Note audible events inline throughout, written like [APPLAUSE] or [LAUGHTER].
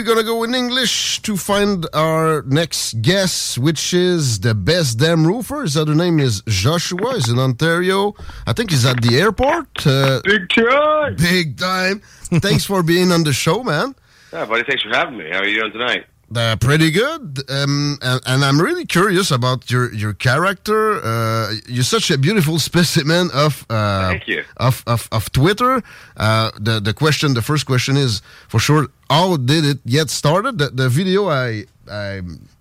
We're gonna go in English to find our next guest, which is the best damn roofer. His other name is Joshua. He's in Ontario. I think he's at the airport. Uh, Big time. big time. Thanks for being on the show, man. Yeah, buddy, thanks for having me. How are you doing tonight? Uh, pretty good, um, and, and I'm really curious about your your character. Uh, you're such a beautiful [LAUGHS] specimen of uh, Thank you. of of, of Twitter. Uh, the the question, the first question is for sure. How did it get started? The, the video I I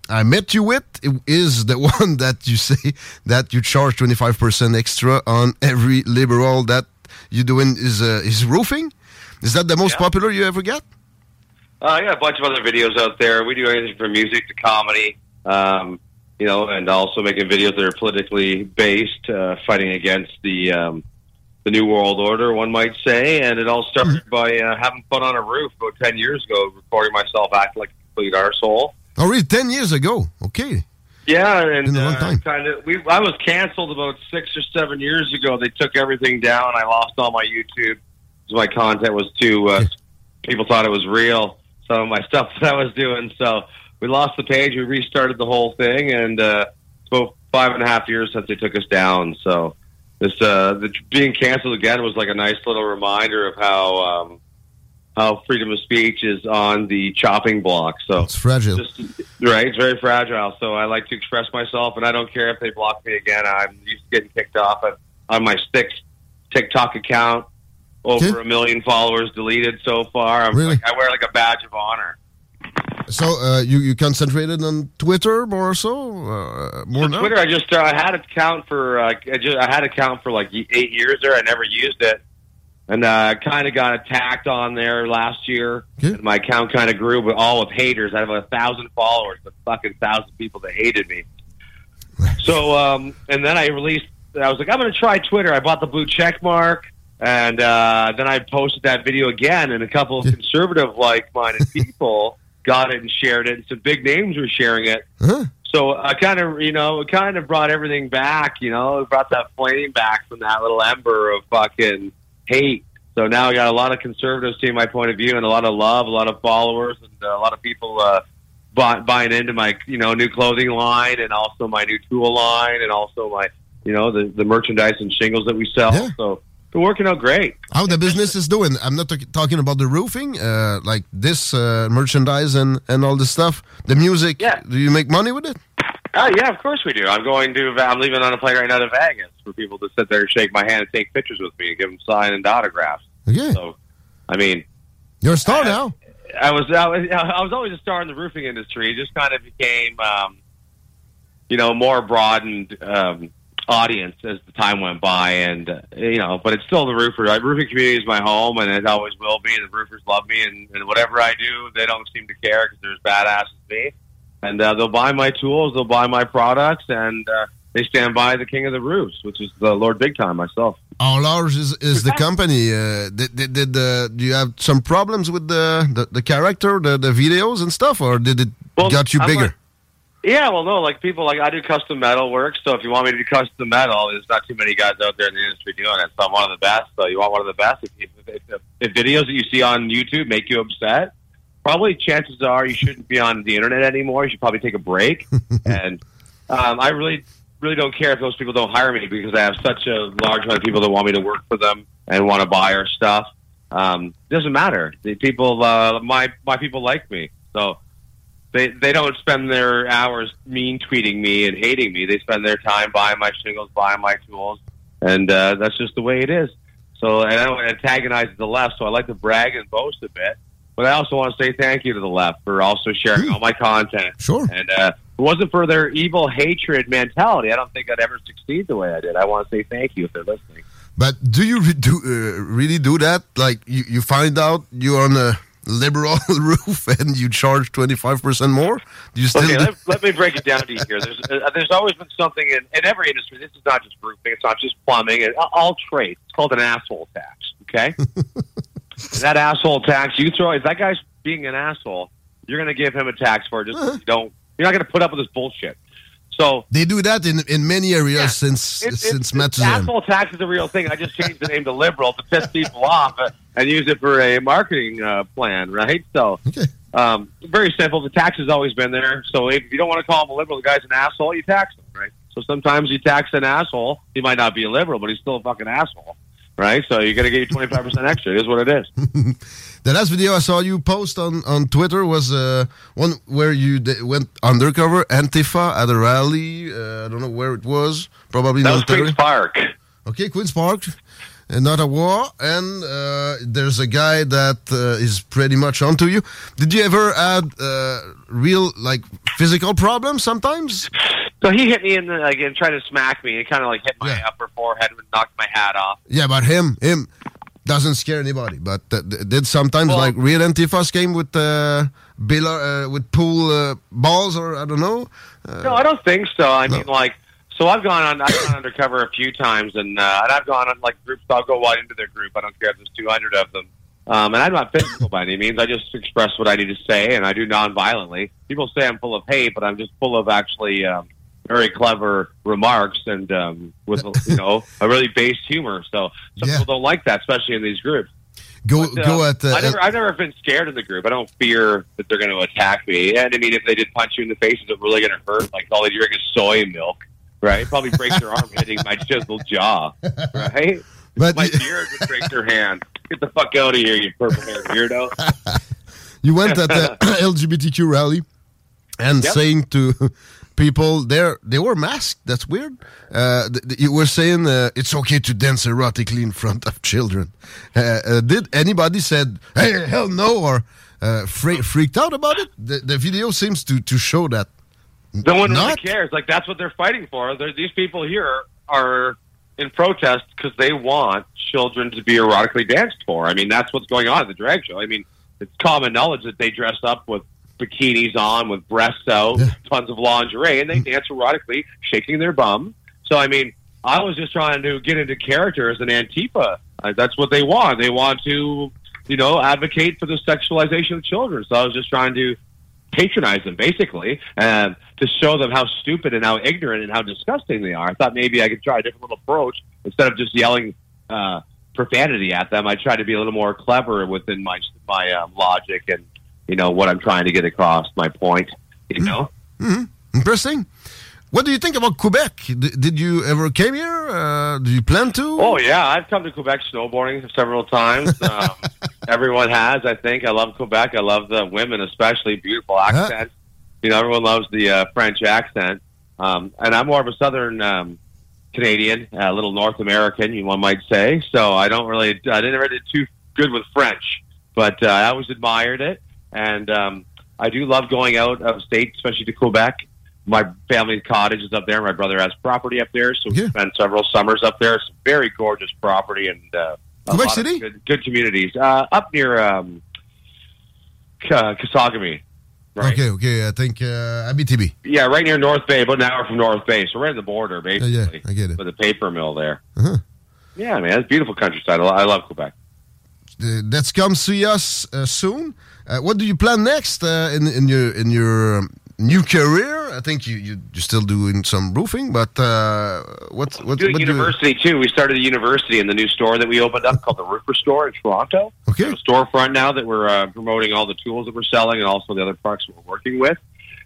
I met you with is the [LAUGHS] one that you say that you charge 25 percent extra on every liberal that you doing is uh, is roofing. Is that the most Yeah. popular you ever get? Uh, I got a bunch of other videos out there. We do anything from music to comedy, um, you know, and also making videos that are politically based, uh, fighting against the um, the new world order, one might say. And it all started by uh, having fun on a roof about ten years ago, recording myself acting like a complete arsehole. Oh, really? Ten years ago. Okay. Yeah, and Been a long uh, kind of. We I was canceled about six or seven years ago. They took everything down. I lost all my YouTube. My content was too. Uh, people thought it was real. Some of my [LAUGHS] stuff that I was doing. So we lost the page. We restarted the whole thing, and uh, it's about five and a half years since they took us down. So this uh, the, being canceled again was like a nice little reminder of how um, how freedom of speech is on the chopping block. So It's fragile. just right. It's very fragile. So I like to express myself, and I don't care if they block me again. I'm used to getting kicked off on- on my six TikTok account. Over a million followers deleted so far. I'm Really? like, I wear like a badge of honor. So uh, you you concentrated on Twitter more so uh, more now? Twitter, I just uh, I had an account for uh, I just I had an account for like eight years there. I never used it, and uh, kind of got attacked on there last year. Okay. My account kind of grew, but all with haters. I have a thousand followers, but fucking thousand people that hated me. So, um, and then I released. I was like, I'm going to try Twitter. I bought the blue check mark, and uh, then I posted that video again, and a couple of conservative like-minded [LAUGHS] people got it and shared it. And some big names were sharing it. Huh? So I kind of, you know, it kind of brought everything back. You know, it brought that flame back from that little ember of fucking hate. So now I got a lot of conservatives seeing my point of view, and a lot of love, a lot of followers, and a lot of people uh, buy, buying into my, you know, new clothing line, and also my new tool line, and also my, you know, the the merchandise and shingles that we sell. Yeah. So it's working out great. How the business is doing? I'm not talking about the roofing, uh, like this uh, merchandise and and all this stuff. The music. Yeah. Do you make money with it? Uh, yeah, of course we do. I'm going to. I'm leaving on a plane right now to Vegas for people to sit there shake my hand and take pictures with me and give them signed autographs. Okay. So, I mean, You're a star now. I was, I was I was always a star in the roofing industry. It just kind of became, um, you know, more broadened um, audience as the time went by, and uh, you know, but it's still the roofer. The roofing community is my home, and it always will be. The roofers love me, and, and whatever I do, they don't seem to care because there's badasses me, and uh, they'll buy my tools, they'll buy my products, and uh, they stand by the king of the roofs, which is the Lord Big Time myself. How large is, is the company? Uh, did did, did uh, do you have some problems with the the, the character, the, the videos and stuff, or did it Well, got you I'm bigger? like- Yeah, well, no, like people like I do custom metal work. So if you want me to do custom metal, there's not too many guys out there in the industry doing it. So I'm one of the best. So you want one of the best. If, if, if, if videos that you see on YouTube make you upset, probably chances are you shouldn't be on the internet anymore. You should probably take a break. [LAUGHS] and um, I really, really don't care if those people don't hire me because I have such a large amount of people that want me to work for them and want to buy our stuff. Um, doesn't matter. The people, uh, my my people like me. So they they don't spend their hours mean tweeting me and hating me. They spend their time buying my shingles, buying my tools, and uh, that's just the way it is. So and I don't antagonize the left, so I like to brag and boast a bit. But I also want to say thank you to the left for also sharing all my content. Sure. And uh, it wasn't for their evil hatred mentality, I don't think I'd ever succeed the way I did. I want to say thank you if they're listening. But do you do uh, really do that? Like you, you find out you're on a liberal roof and you charge twenty five percent more? Do you still? Okay, let, let me break it down to you here. There's uh, there's always been something in, in every industry. This is not just roofing. It's not just plumbing. It, all trades. It's called an asshole tax. Okay, [LAUGHS] And that asshole tax. You throw if that guy's being an asshole, you're going to give him a tax for it. Just Uh-huh. don't. You're not going to put up with this bullshit. So they do that in in many areas Yeah. since It's- since it's- Asshole tax is a real thing. I just changed the name to liberal to piss people off uh, and use it for a marketing uh, plan, right? So, Okay. um, very simple. The tax has always been there. So if you don't want to call him a liberal, the guy's an asshole, you tax him, right? So sometimes you tax an asshole. He might not be a liberal, but he's still a fucking asshole, right? So you're going to get 25% extra. It is what it is. [LAUGHS] The last video I saw you post on, on Twitter was uh, one where you went undercover, Antifa at a rally. Uh, I don't know where it was. Probably That was. Queen's Park. Okay, Queen's Park, and not a war. And uh, there's a guy that uh, is pretty much onto you. Did you ever have uh, real like physical problems sometimes? So he hit me in the, again, tried to smack me. It kind of like hit my Yeah. upper forehead and knocked my hat off. Yeah, but him, him doesn't scare anybody. But uh, th- did sometimes Well- like real Antifas came with uh, billar, uh, with pool uh, balls or I don't know. No, I don't think so. I No. mean, like, so I've gone on, I've gone undercover a few times, and uh, and I've gone on like groups. I'll go right into their group. I don't care if there's 200 of them. Um, and I'm not physical by any means. I just express what I need to say, and I do non-violently. People say I'm full of hate, but I'm just full of actually um, very clever remarks and um, with [LAUGHS] you know a really based humor. So some Yeah. people don't like that, especially in these groups. Go But, go uh, at the. I never, I've never been scared in the group. I don't fear that they're going to attack me. And I mean, if they did punch you in the face, is it really going to hurt? Like all they drink is soy milk, right? Probably break their arm hitting my chiseled jaw, right? [LAUGHS] But my beard would break their hand. Get the fuck out of here, you purple haired weirdo. [LAUGHS] You went at the [COUGHS] LGBTQ rally and Yep. saying to people there they were masked. That's weird. Uh, you were saying uh, it's okay to dance erotically in front of children. Uh, uh, did anybody said hey hell no or uh, fre- freaked out about it? The, the video seems to to show that. No one really cares. Like that's what they're fighting for. They're, these people here are in protest because they want children to be erotically danced for. I mean, that's what's going on at the drag show. I mean, it's common knowledge that they dress up with bikinis on, with breasts out, Yeah. tons of lingerie, and they dance erotically, shaking their bum. So, I mean, I was just trying to get into character as an Antifa. Uh, that's what they want. They want to, you know, advocate for the sexualization of children. So I was just trying to patronize them basically and to show them how stupid and how ignorant and how disgusting they are. I thought maybe I could try a different little approach instead of just yelling uh, profanity at them. I tried to be a little more clever within my my um, logic and you know what I'm trying to get across. My point, you know. Interesting. What do you think about Quebec? D- did you ever came here? Uh, do you plan to? Oh yeah, I've come to Quebec snowboarding several times. [LAUGHS] Um, everyone has, I think. I love Quebec. I love the women, especially beautiful accent. You know, everyone loves the uh, French accent. Um, and I'm more of a Southern um, Canadian, a little North American, you one might say. So I don't really, I didn't really do too good with French, but uh, I always admired it, and um, I do love going out of state, especially to Quebec. My family's cottage is up there. My brother has property up there, so we Yeah. spent several summers up there. It's a very gorgeous property and uh, Quebec City? good, good communities uh, up near um. Right. Okay, okay. I think uh, Abitibi. Yeah, right near North Bay, about an hour from North Bay. So right at the border, basically. yeah, I get it. With a paper mill there. Uh-huh. Yeah, man, it's beautiful countryside. I love Quebec. Uh, let's come see us uh, soon. Uh, what do you plan next uh, in in your in your um, new career? I think you you you're still doing some roofing, but uh, what what Doing what do you- university too. We started a university in the new store that we opened up called the Roofer Store in Toronto. Okay. A storefront now that we're uh, promoting all the tools that we're selling and also the other products we're working with.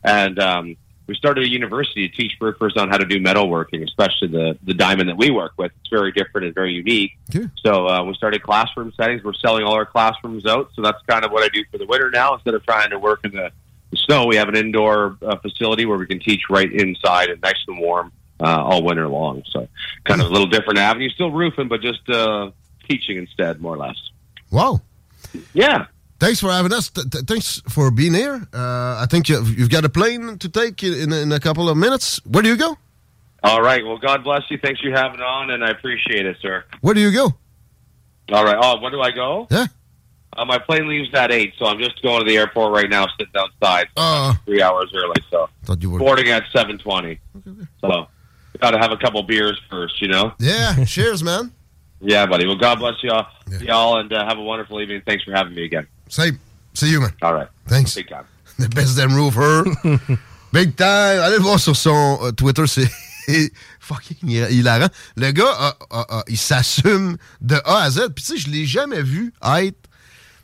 And um, we started a university to teach roofers on how to do metalworking, especially the the diamond that we work with. It's very different and very unique. Okay. So uh, we started classroom settings. We're selling all our classrooms out. So that's kind of what I do for the winter now. Instead of trying to work in the, the snow, we have an indoor uh, facility where we can teach right inside and nice and warm uh, all winter long. So kind of a little different avenue. Still roofing, but just uh, teaching instead, more or less. Wow. Yeah. Thanks for having us. Th- th- thanks for being here. Uh, I think you've, you've got a plane to take in, in a couple of minutes. Where do you go? All right. Well, God bless you. Thanks for having on, and I appreciate it, sir. Where do you go? All right. Oh, where do I go? Yeah. Uh, my plane leaves at eight, so I'm just going to the airport right now, sitting outside. Uh, three hours early, so thought you were. boarding at seven twenty. So got to have a couple beers first, you know. Yeah. [LAUGHS] cheers, man. Yeah, buddy. Well, God bless y'all, y'all, and uh, have a wonderful evening. Thanks for having me again. Same. See you, man. All right. Thanks. Big time. [LAUGHS] The best damn roofer. [LAUGHS] Big time. Allez le voir sur son euh, Twitter, c'est [LAUGHS] fucking hi- hilarant. Le gars, a- a- a- il s'assume de A à Z. Puis tu sais, je l'ai jamais vu être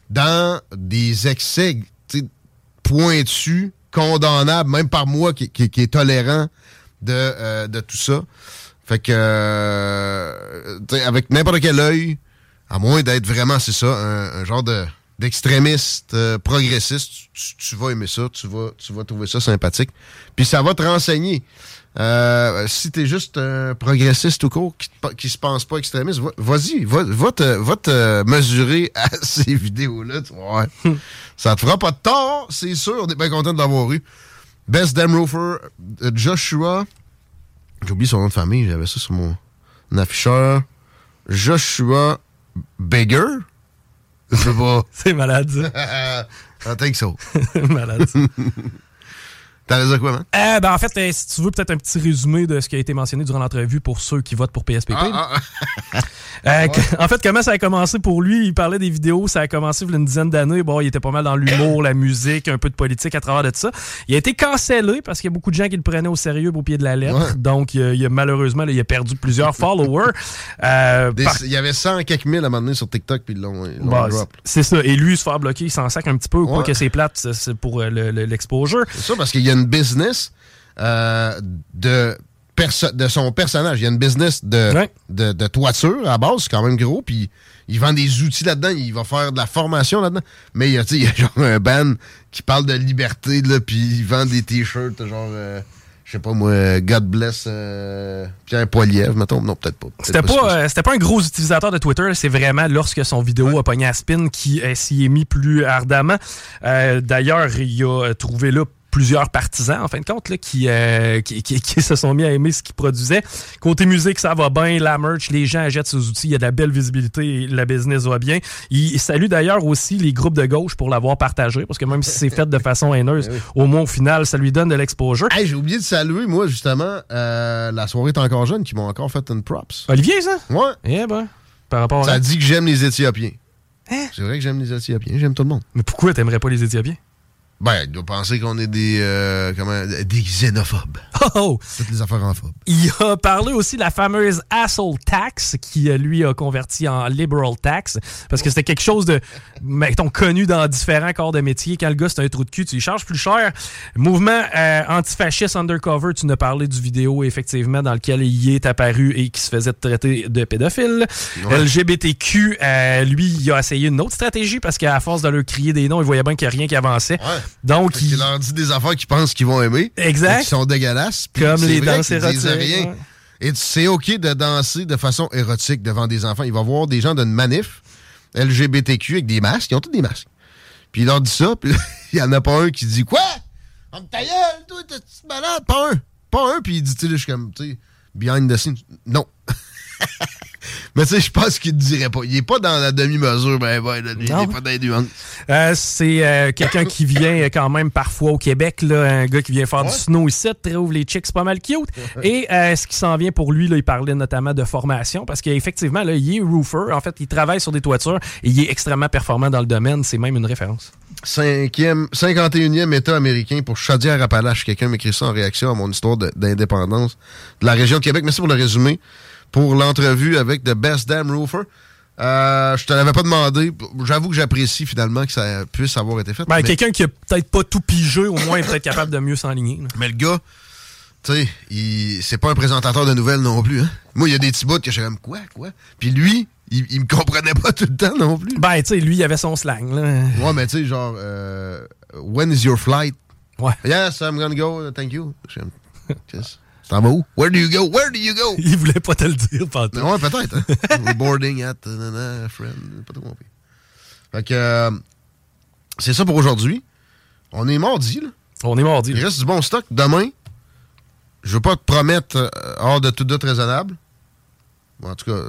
dans des excès pointus, condamnables, même par moi qui, qui- qui est tolérant de, euh, de tout ça. Fait que, euh, avec n'importe quel œil, à moins d'être vraiment, c'est ça, un, un genre de d'extrémiste euh, progressiste, tu, tu vas aimer ça, tu vas, tu vas trouver ça sympathique. Puis ça va te renseigner. Euh, si t'es juste un progressiste ou court qui, qui se pense pas extrémiste, va- vas-y, va, va te, va te mesurer à [LAUGHS] ces vidéos-là. vas voir. ça te fera pas de tort, c'est sûr. On est bien content de l'avoir eu. Best Damn Joshua. J'ai oublié son nom de famille, j'avais ça sur mon afficheur. Joshua Bigger. C'est malade. I think so. malade. [LAUGHS] T'allais dire quoi, man? Euh, ben, en fait, euh, si tu veux peut-être un petit résumé de ce qui a été mentionné durant l'entrevue pour ceux qui votent pour PSPP. Ah, [LAUGHS] Euh, que- En fait, comment ça a commencé pour lui? Il parlait des vidéos, ça a commencé il y a une dizaine d'années. Bon, il était pas mal dans l'humour, la musique, un peu de politique à travers de ça. Il a été cancellé parce qu'il y a beaucoup de gens qui le prenaient au sérieux au pied de la lettre. Ouais. Donc, il a, il malheureusement, là, il a perdu plusieurs [LAUGHS] followers. Euh, Des- par- Il y avait 100 quelques mille à un moment donné sur TikTok, puis ils l'ont Bah, drop. c'est ça. Et lui, se faire bloquer, il s'en sac un petit peu. Quoi Ouais. que c'est plate, c'est- pour euh, le- le- l'exposure. C'est ça, parce qu'il y a une business euh, de, de son personnage. Il y a une business de, Ouais. de, de toiture à la base, c'est quand même gros, puis il vend des outils là-dedans, il va faire de la formation là-dedans. Mais il y a, il y a genre un band qui parle de liberté, là, puis il vend des t-shirts, genre, euh, je sais pas moi, God bless euh, Pierre Poilievre, mettons. Non, peut-être pas. C'était pas, euh, pas un gros utilisateur de Twitter, c'est vraiment lorsque son vidéo a pogné à spin qui s'y est mis plus ardemment. D'ailleurs, il a trouvé là plusieurs partisans, en fin de compte, là, qui, euh, qui, qui- [LAUGHS] qui se sont mis à aimer ce qu'il produisait. Côté musique, ça va bien, la merch, les gens achètent ses outils, il y a de la belle visibilité, la business va bien. Il, salue d'ailleurs aussi les groupes de gauche pour l'avoir partagé, parce que même si c'est fait de façon haineuse, [LAUGHS] au moins au final, ça lui donne de l'exposure. Hey, j'ai oublié de saluer, moi, justement, euh, la soirée est encore jeune, qui m'ont encore fait une props. Olivier, ça? Ouais. Eh ben, par rapport Ça à... dit que j'aime les Éthiopiens. C'est vrai que j'aime les Éthiopiens, j'aime tout le monde. Mais pourquoi t'aimerais pas les Éthiopiens? Ben, il doit penser qu'on est des, euh, comment, des xénophobes. Oh, oh! Toutes les affaires en phobes. Il a parlé aussi de la fameuse asshole tax qui, euh, lui, a converti en liberal tax parce que c'était quelque chose de, mettons, connu dans différents corps de métier. Quand le gars, c'est un trou de cul, tu lui charges plus cher. Mouvement euh, antifasciste undercover, tu nous as parlé du vidéo, effectivement, dans lequel il est apparu et qui se faisait traiter de pédophile. Ouais. LGBTQ, euh, lui, il a essayé une autre stratégie parce qu'à force de leur crier des noms, il voyait bien qu'il n'y a rien qui avançait. Donc, il... leur dit des affaires qu'ils pensent qu'ils vont aimer. Exact. Qui sont dégueulasses. Comme les danses érotiques. Rien. Ouais. Et c'est OK de danser de façon érotique devant des enfants. Il va voir des gens d'une manif LGBTQ avec des masques. Ils ont tous des masques. Puis il leur dit ça, [LAUGHS] puis il n'y en a pas un qui dit Quoi? On ta gueule, toi, t'es malade? Pas un. Pas un, puis il dit, tu sais, je suis comme, tu sais, behind the scenes. Non. [LAUGHS] Mais tu sais, je pense qu'il ne dirait pas. Il n'est pas dans la demi-mesure, ben, ben, il n'est pas dans les nuances. Euh, c'est euh, quelqu'un qui vient quand même parfois au Québec, là, un gars qui vient faire Ouais. du snow ici, trouve les chicks pas mal cute. [LAUGHS] Et euh, ce qui s'en vient pour lui, là, il parlait notamment de formation, parce qu'effectivement, il est roofer. En fait, il travaille sur des toitures et il est extrêmement performant dans le domaine. C'est même une référence. Cinquième, 51e État américain pour Chaudière-Appalaches. Quelqu'un m'écrit ça en réaction à mon histoire de- d'indépendance de la région de Québec. Merci pour le résumé. Pour l'entrevue avec The Best Damn Roofer. Euh, je te l'avais pas demandé. J'avoue que j'apprécie finalement que ça puisse avoir été fait. Ben, mais, Quelqu'un qui a peut-être pas tout pigé, au moins, est peut-être capable de mieux s'enligner. mais le gars, tu sais, il- c'est pas un présentateur de nouvelles non plus. Hein? Moi, il y a des petits bouts que je comme quoi, quoi? Puis lui, il, il me comprenait pas tout le temps non plus. Ben, tu sais, lui, il avait son slang. Là. Ouais, mais tu sais, genre, euh, when is your flight? Ouais. Yes, I'm gonna go, thank you. Yes. T'en vas où? Where do you go? Where do you go? [LAUGHS] Il voulait pas te le dire, pas Ouais, peut-être. Hein? [LAUGHS] Boarding at nanana, friend. Pas tout compris. Fait que, euh, c'est ça pour aujourd'hui. On est mardi, là. On est mardi. Il reste du bon stock. Demain, je veux pas te promettre euh, hors de tout doute raisonnable. Bon, en tout cas,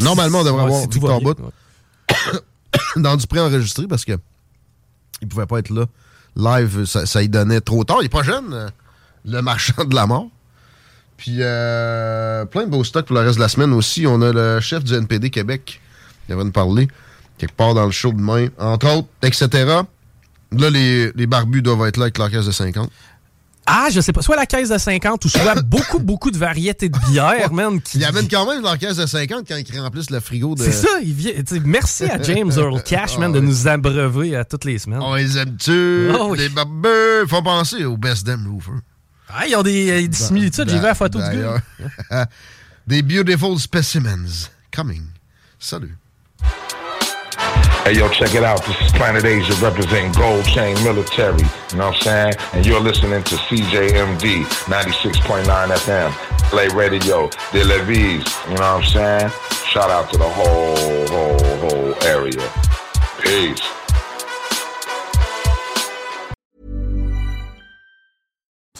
normalement, on devrait Ouais, avoir Victor Bout ouais. [COUGHS] dans du pré-enregistré parce que il pouvait pas être là. Live, ça, ça y donnait trop tard. Il est pas jeune, euh, le marchand de la mort. Puis euh, plein de beaux stocks pour le reste de la semaine aussi. On a le chef du NPD Québec qui va nous parler quelque part dans le show demain, entre autres, etc. Là, les, les barbus doivent être là avec leur caisse de 50. Ah, je sais pas. Soit la caisse de 50 ou soit [LAUGHS] beaucoup, beaucoup de variétés de bières, man. Qui... Ils amènent quand même leur caisse de 50 quand ils remplissent le frigo de... C'est ça, il vient. Merci à James Earl [LAUGHS] Cash, man, de nous abreuver à toutes les semaines. On les aime-tu? Oh oui. Les barbus! Faut penser au Best Damn Roofer. Ah, ils ont des, euh, des similitudes. J'ai vu la photo du gars. [LAUGHS] Des beautiful specimens coming. Salut. Hey, yo, check it out. This is Planet Asia representing Gold Chain Military. You know what I'm saying? And you're listening to CJMD 96.9 FM. Play Radio, De La Vise. You know what I'm saying? Shout out to the whole, whole, whole area. Peace.